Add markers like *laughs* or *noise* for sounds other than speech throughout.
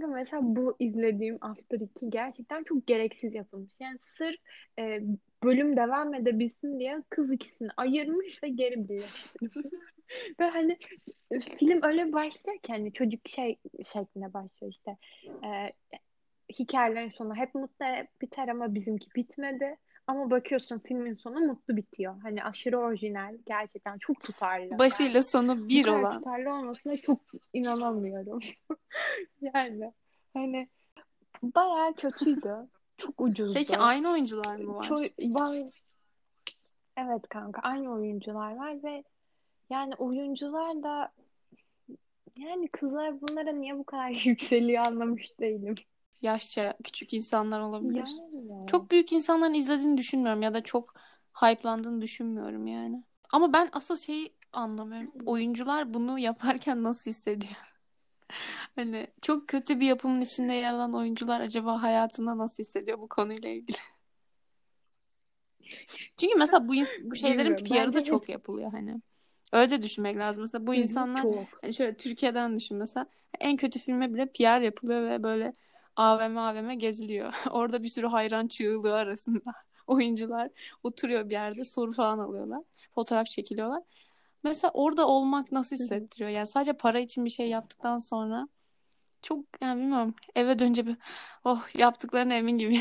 Kanka mesela bu izlediğim After 2 gerçekten çok gereksiz yapılmış. Yani sırf e, bölüm devam edebilsin diye kız ikisini ayırmış ve geri birleştirmiş. *laughs* ve hani film öyle başlıyor ki hani çocuk şey şeklinde başlıyor işte. E, hikayelerin sonu hep mutlu biter ama bizimki bitmedi. Ama bakıyorsun filmin sonu mutlu bitiyor. Hani aşırı orijinal. Gerçekten çok tutarlı. Başıyla sonu bir Bu olan. tutarlı olmasına çok inanamıyorum. *laughs* Yani hani bayağı kötüydü. Çok ucuzdu. Peki aynı oyuncular mı var? Çok, ben- evet kanka aynı oyuncular var ve yani oyuncular da yani kızlar bunlara niye bu kadar *laughs* yükseliyor anlamış değilim. Yaşça küçük insanlar olabilir. Yani. Çok büyük insanların izlediğini düşünmüyorum ya da çok hype'landığını düşünmüyorum yani. Ama ben asıl şeyi anlamıyorum. Oyuncular bunu yaparken nasıl hissediyor? *laughs* Hani çok kötü bir yapımın içinde yer alan oyuncular acaba hayatında nasıl hissediyor bu konuyla ilgili? *laughs* Çünkü mesela bu bu şeylerin. PR'ı da çok yapılıyor hani. Öyle de düşünmek lazım. Mesela bu insanlar çok. hani şöyle Türkiye'den düşün mesela en kötü filme bile PR yapılıyor ve böyle AVM AVM geziliyor. *laughs* Orada bir sürü hayran çığlığı arasında *laughs* oyuncular oturuyor bir yerde soru falan alıyorlar. Fotoğraf çekiliyorlar. Mesela orada olmak nasıl hissettiriyor? Yani sadece para için bir şey yaptıktan sonra çok yani bilmiyorum eve dönünce bir oh yaptıklarına emin gibi.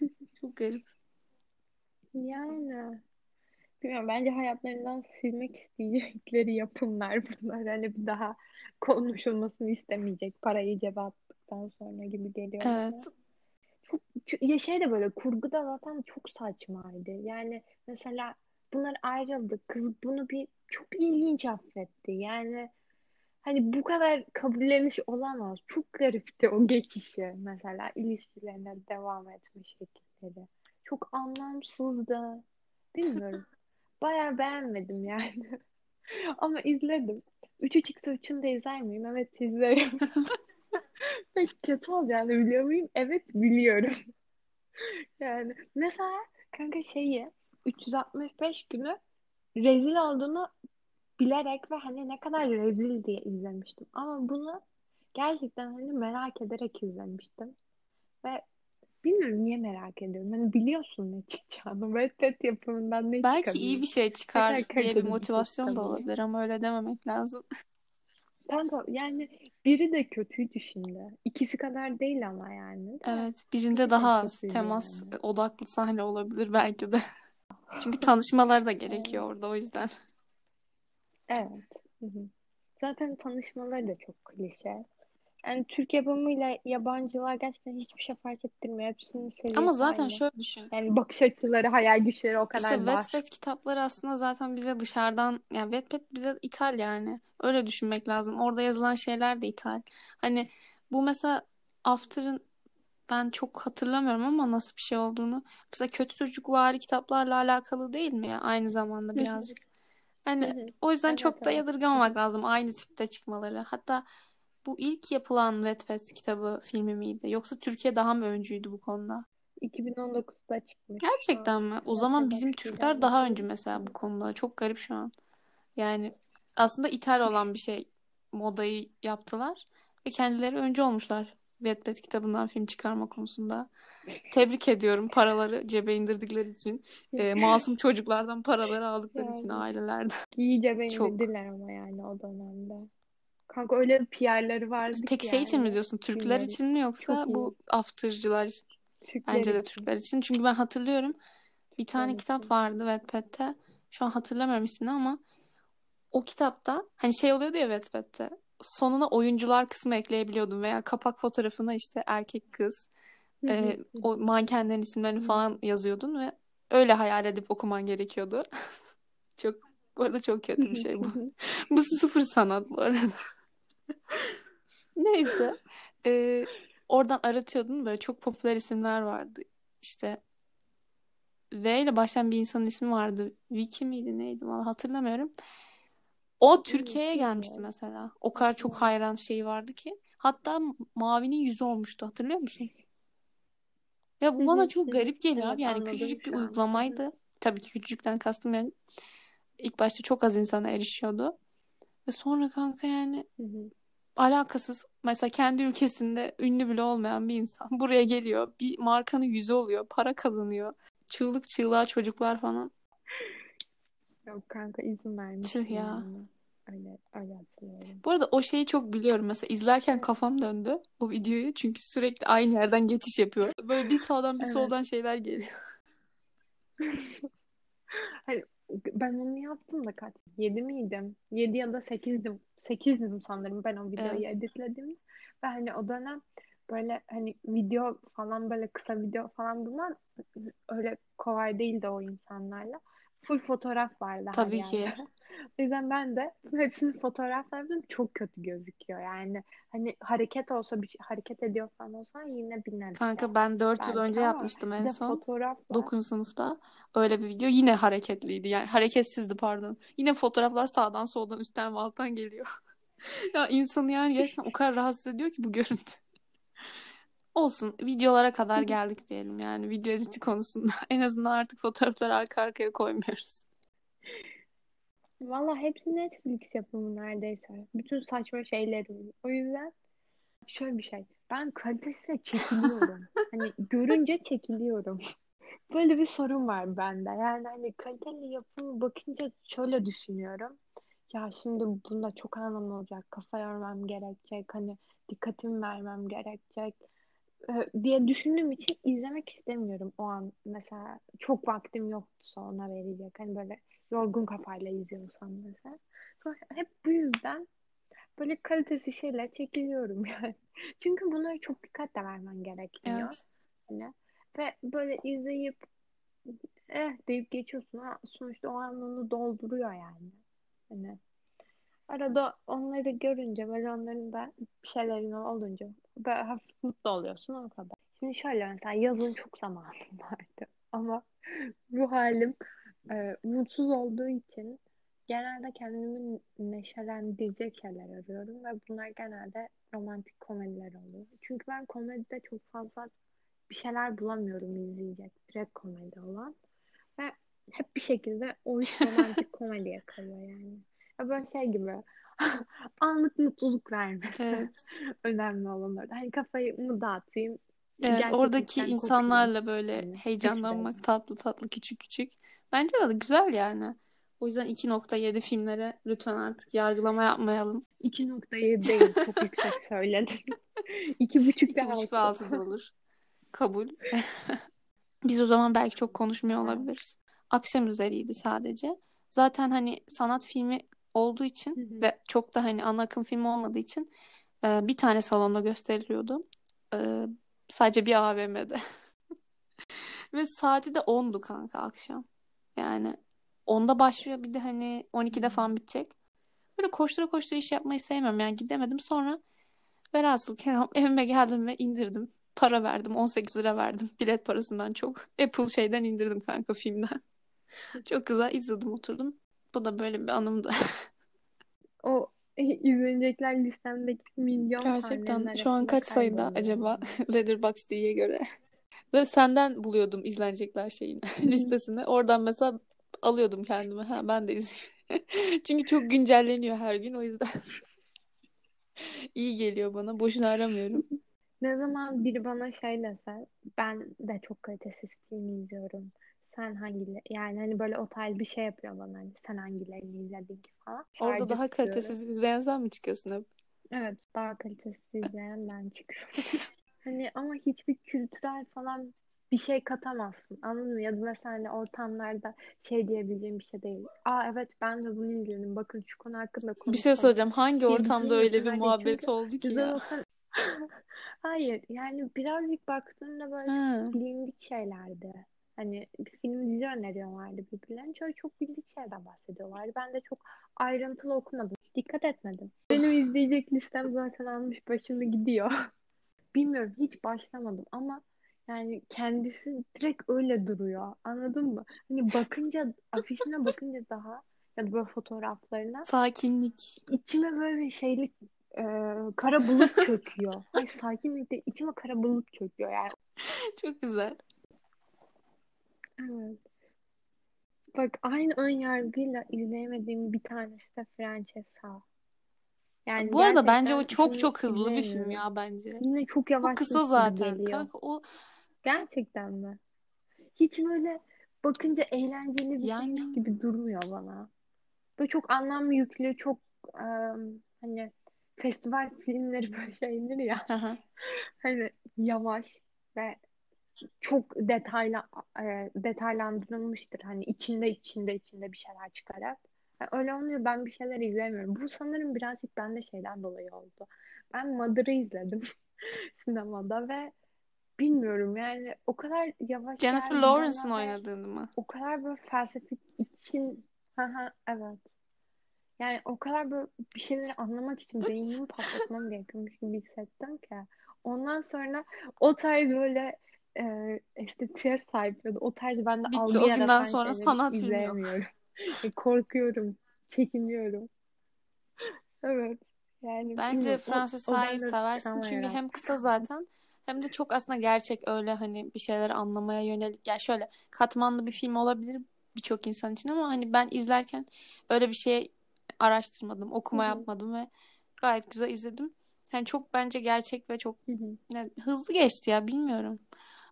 *laughs* Çok garip. Yani bilmiyorum bence hayatlarından silmek isteyecekleri yapımlar bunlar. Hani bir daha konuşulmasını istemeyecek parayı cebe attıktan sonra gibi geliyor bana. Evet. Çok, ya şey de böyle kurguda zaten çok saçmaydı. Yani mesela bunlar ayrıldı. Kız bunu bir çok ilginç affetti. Yani hani bu kadar kabulleniş olamaz. Çok garipti o geçişi mesela ilişkilerine devam etme şekilleri. Çok anlamsızdı. Bilmiyorum. *laughs* Bayağı beğenmedim yani. *laughs* Ama izledim. 3-3-3'ünü de izler miyim? Evet izlerim. *laughs* Pek kötü olacağını biliyor muyum? Evet biliyorum. *laughs* Yani mesela kanka şeyi 365 günü rezil olduğunu bilerek ve hani ne kadar rezil diye izlemiştim. Ama bunu gerçekten hani merak ederek izlemiştim. Ve bilmiyorum niye merak ediyorum. Hani biliyorsun ne çıkacağını. Red Dead yapımından ne Belki iyi bir çıkabilir? şey çıkar diye bir motivasyon da çıkabilir? olabilir ama öyle dememek lazım. *laughs* Kanka yani biri de kötüydü şimdi. İkisi kadar değil ama yani. Evet, birinde biri de daha az temas yani. odaklı sahne olabilir belki de. *laughs* Çünkü tanışmalar da gerekiyor Evet. orada o yüzden. Evet. Hı hı. Zaten tanışmaları da çok klişe. Yani Türk yapımıyla yabancılar gerçekten hiçbir şey fark ettirmiyor. Hepsinin Ama seviyesi zaten aynı. şöyle düşün. Yani bakış açıları, hayal güçleri o İşte kadar var. Wattpad kitapları aslında zaten bize dışarıdan yani Wattpad bize ithal yani. Öyle düşünmek lazım. Orada yazılan şeyler de ithal. Hani bu mesela After'ın ben çok hatırlamıyorum ama nasıl bir şey olduğunu. Mesela kötü çocukvari kitaplarla alakalı değil mi ya aynı zamanda birazcık. Hani o yüzden Evet çok da yadırgamamak lazım aynı tipte çıkmaları. Hatta bu ilk yapılan Wattpad kitabı filmi miydi? Yoksa Türkiye daha mı öncüydü bu konuda? 2019'da çıkmış. Gerçekten mi? O zaman bizim Türkler daha önce anladım. mesela bu konuda. Çok garip şu an. Yani aslında ithal olan bir şey modayı yaptılar ve kendileri önce olmuşlar Wattpad kitabından film çıkarma konusunda. *laughs* Tebrik ediyorum paraları cebe indirdikleri için. Ee, *laughs* masum çocuklardan paraları aldıkları için Yani ailelerden. iyice *laughs* Çok. beğenildiler ama yani o dönemde. Kanka öyle bir PR'ları vardı Peki ki şey için mi yani. diyorsun? Türkler Bilmiyorum. için mi yoksa Çok iyi. bu after'cılar için? Türkler Bence de. Türkler için. Çünkü ben hatırlıyorum bir Türkler tane kitap için. vardı Wattpad'te. Şu an hatırlamıyorum ismini ama o kitapta hani şey oluyordu ya Wattpad'te. Sonuna oyuncular kısmı ekleyebiliyordun veya kapak fotoğrafına işte erkek kız e, o mankenlerin isimlerini falan yazıyordun ve öyle hayal edip okuman gerekiyordu. *laughs* Çok bu arada çok kötü bir *laughs* şey bu. Bu sıfır sanat bu arada. *laughs* Neyse. e, oradan aratıyordun böyle çok popüler isimler vardı. İşte V ile başlayan bir insanın ismi vardı. Vicky miydi neydi valla hatırlamıyorum. O Türkiye'ye gelmişti mesela. O kadar çok hayran şeyi vardı ki. Hatta Mavi'nin yüzü olmuştu hatırlıyor musun? Ya bu bana çok garip geliyor abi. Yani küçücük bir uygulamaydı. Tabii ki küçücükten kastım yani ilk başta çok az insana erişiyordu. Ve sonra kanka yani. Alakasız mesela kendi ülkesinde ünlü bile olmayan bir insan *laughs* buraya geliyor. Bir markanın yüzü oluyor. Para kazanıyor. Çığlık çığlığa çocuklar falan. Yok kanka izin vermiştim Tüh ya. yani. Öyle, öyle hatırlıyorum. Bu arada o şeyi çok biliyorum. Mesela izlerken kafam döndü o videoyu. Çünkü sürekli aynı yerden geçiş yapıyor. Böyle bir sağdan bir Evet. soldan şeyler geliyor. *laughs* Hani ben onu yaptım da kaç? 7 miydim? 7 ya da 8'dim. 8'dim sanırım ben o videoyu Evet. editlediğimde. Ve hani o dönem böyle hani video falan böyle kısa video falan bulman öyle kolay değildi o insanlarla. Full fotoğraf vardı her Tabii ki. yerde. O yüzden ben de hepsini fotoğrafladım çok kötü gözüküyor yani. Hani hareket olsa bir şey, hareket ediyor falan olsa yine bineriz Kanka ben 4 yıl önce yapmıştım en son. fotoğrafla 9. sınıfta öyle bir video. Yine hareketliydi. Yani hareketsizdi pardon. Yine fotoğraflar sağdan soldan üstten ve alttan geliyor. *laughs* Ya insanı yani gerçekten o kadar rahatsız ediyor ki bu görüntü. Olsun. Videolara kadar geldik diyelim yani video editi konusunda. *laughs* En azından artık fotoğrafları arka arkaya koymuyoruz. *laughs* Valla hepsi Netflix yapımı neredeyse. Bütün saçma şeyleri. O yüzden şöyle bir şey. Ben kalitesine çekiliyorum. *laughs* Hani görünce çekiliyorum. *laughs* Böyle bir sorun var bende. Yani hani kaliteli yapımı bakınca şöyle düşünüyorum. Ya şimdi bunda çok anlamlı olacak. Kafa yormam gerekecek. Hani dikkatimi vermem gerekecek. Ee, diye düşündüğüm için izlemek istemiyorum o an. Mesela çok vaktim yoksa ona verecek. Hani böyle yorgun kafayla izliyorsam mesela. Sonra hep bu yüzden böyle kalitesi şeyler çekiliyorum *laughs* yani. Çünkü bunlara çok dikkat de vermen gerekmiyor. Evet. Hani. Ve böyle izleyip eh deyip geçiyorsun ama sonuçta o an onu dolduruyor yani. Hani arada onları görünce böyle onların da bir şeylerin olunca böyle hafif mutlu oluyorsun o kadar. Şimdi şöyle mesela yazın çok zamanım vardı *laughs* ama bu halim e, mutsuz olduğu için genelde kendimi neşelendirecek şeyler arıyorum ve bunlar genelde romantik komediler oluyor. Çünkü ben komedide çok fazla bir şeyler bulamıyorum izleyecek direkt komedi olan ve hep bir şekilde o iş *laughs* romantik komediye kayıyor yani. Böyle şey gibi *laughs* anlık mutluluk vermesi Evet. *laughs* önemli olan orada. Hani kafayı mı dağıtayım Evet, oradaki içten kokayım. insanlarla böyle Hani heyecanlanmak düşlerim. tatlı tatlı küçük küçük. Bence de güzel yani. O yüzden 2.7 filmlere lütfen artık yargılama yapmayalım. 2.7 değil çok *laughs* yüksek söyledin. 2.5 ve 2.5 ve 6. 6 da olur. Kabul. Biz o zaman belki çok konuşmuyor olabiliriz. Akşam üzeriydi sadece. Zaten hani sanat filmi olduğu Hı için hı. ve çok da hani ana akım filmi olmadığı için e, bir tane salonda gösteriliyordu. E, sadece bir AVM'de. *laughs* Ve saati de 10'du kanka akşam. Yani 10'da başlıyor bir de hani 12'de Hmm. falan bitecek. Böyle koştura koştura iş yapmayı sevmiyorum. Yani gidemedim. Sonra velhasıl *laughs* evime geldim ve indirdim. Para verdim. 18 lira verdim. Bilet parasından çok. Apple şeyden indirdim kanka filmden. *laughs* Çok güzel izledim oturdum. Bu da böyle bir anımdı. *laughs* O izlenecekler listemdeki milyon Gerçekten şu an kaç sayıda acaba *laughs* yani. Letterboxd'ye göre? Ve senden buluyordum izlenecekler şeyini *laughs* listesini. Oradan mesela alıyordum kendime. Ha ben de izleyeyim. Çünkü çok güncelleniyor her gün o yüzden iyi geliyor bana. Boşuna aramıyorum. Ne zaman biri bana şey dese ben de çok kalitesiz film izliyorum. Sen hangileri yani hani böyle o tarz bir şey yapıyor bana hani sen hangilerini izledin ki falan. Orada daha tutuyorum. kalitesiz izleyen sen mi çıkıyorsun hep? Evet daha kalitesiz izleyen ben çıkıyorum. *laughs* Hani ama hiçbir kültürel falan bir şey katamazsın. Anladın mı? Ya da mesela hani ortamlarda şey diyebileceğim bir şey değil. Aa evet ben de bunu izledim. Bakın şu konu hakkında Bir şey konuşalım söyleyeceğim. Hangi ortamda öyle bir değil. muhabbet oldu ki ya? *laughs* hayır yani birazcık baktığında böyle Ha. bilindik şeylerdi. Hani bir film dizi öneriyorlardı birbirlerine. Şöyle çok bilindik şeylerden bahsediyorlardı. Ben de çok ayrıntılı okumadım. Hiç dikkat etmedim. Benim izleyecek listem zaten almış başını gidiyor. *laughs* Bilmiyorum hiç başlamadım ama yani kendisi direkt öyle duruyor. Anladın mı? Hani bakınca afişine bakınca daha ya da böyle fotoğraflarına Sakinlik. içime böyle bir şeylik e, kara bulut çöküyor. *laughs* Hayır sakinlikte içime kara bulut çöküyor yani. Çok güzel. Evet. Bak aynı ön yargıyla izleyemediğim bir tanesi de Francesca. Yani Bu arada bence o çok çok hızlı bir film ya bence. Yine çok Çok yavaş kısa gibi zaten. geliyor. Kanka o Gerçekten mi? Hiç böyle bakınca eğlenceli bir yani şeymiş gibi durmuyor bana. Böyle çok anlam yüklü, çok em, hani festival filmleri böyle şeydir ya. *laughs* Hani yavaş ve çok detaylı e, detaylandırılmıştır. Hani içinde içinde içinde bir şeyler çıkarak. Yani öyle olmuyor. Ben bir şeyler izlemiyorum. Bu sanırım birazcık bende şeyden dolayı oldu. Ben Mother'ı izledim *laughs* sinemada ve bilmiyorum yani o kadar yavaş Jennifer Lawrence'ın oynadığını mı? o kadar böyle felsefik için evet. Yani o kadar böyle bir şeyleri anlamak için beynimi patlatmam gerekiyormuş gibi hissettim ki. Ondan sonra o tarz böyle e, estetiğe sahip ya da o tarz bende Bitti. algı O günden sonra sanat filmi yok. *laughs* Korkuyorum, çekiniyorum. *laughs* Evet. Yani Bence o Ha'yı seversin çünkü hem kısa zaten hem de çok aslında gerçek öyle hani bir şeyler anlamaya yönelik ya şöyle katmanlı bir film olabilir birçok insan için ama hani ben izlerken öyle bir şey araştırmadım, okuma hı, yapmadım ve gayet güzel izledim. Yani çok bence gerçek ve çok ne, hızlı geçti ya bilmiyorum.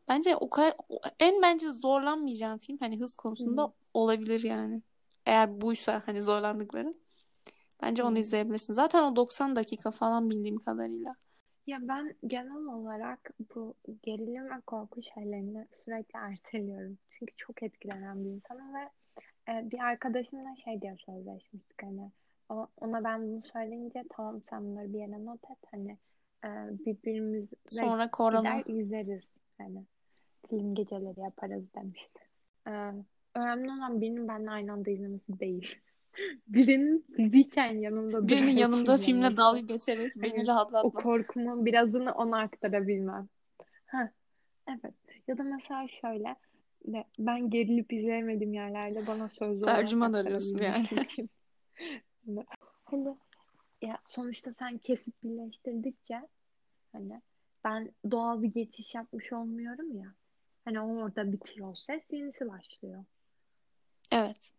Bence o kadar en bence zorlanmayacağım film hani hız hı hı, konusunda olabilir yani. Eğer buysa hani zorlandıkları. Bence onu hı. izleyebilirsin. Zaten o 90 dakika falan bildiğim kadarıyla. Ya ben genel olarak bu gerilim ve korku şeylerini sürekli erteliyorum. Çünkü çok etkilenen bir insanım ve e, bir arkadaşımla şey diye sözleşmiştik hani o, ona ben bunu söyleyince tamam sen bunları bir yere not et hani e, birbirimizle Sonra gider korona. izleriz hani film geceleri yaparız demişti. E, önemli olan birinin benimle aynı anda izlemesi değil. *laughs* Birinin fiziken yanımda Birinin yanımda filmle dalga izlemesi. geçerek beni o rahatlatması. korkumun birazını ona aktarabilmem. Ha, evet. Ya da mesela şöyle de, ben gerilip izleyemediğim yerlerde bana sözlü olarak Tercüman arıyorsun yani. için. *laughs* Hani ya sonuçta sen kesip birleştirdikçe hani ben doğal bir geçiş yapmış olmuyorum ya. Hani orada bitiyor ses yenisi başlıyor. Evet.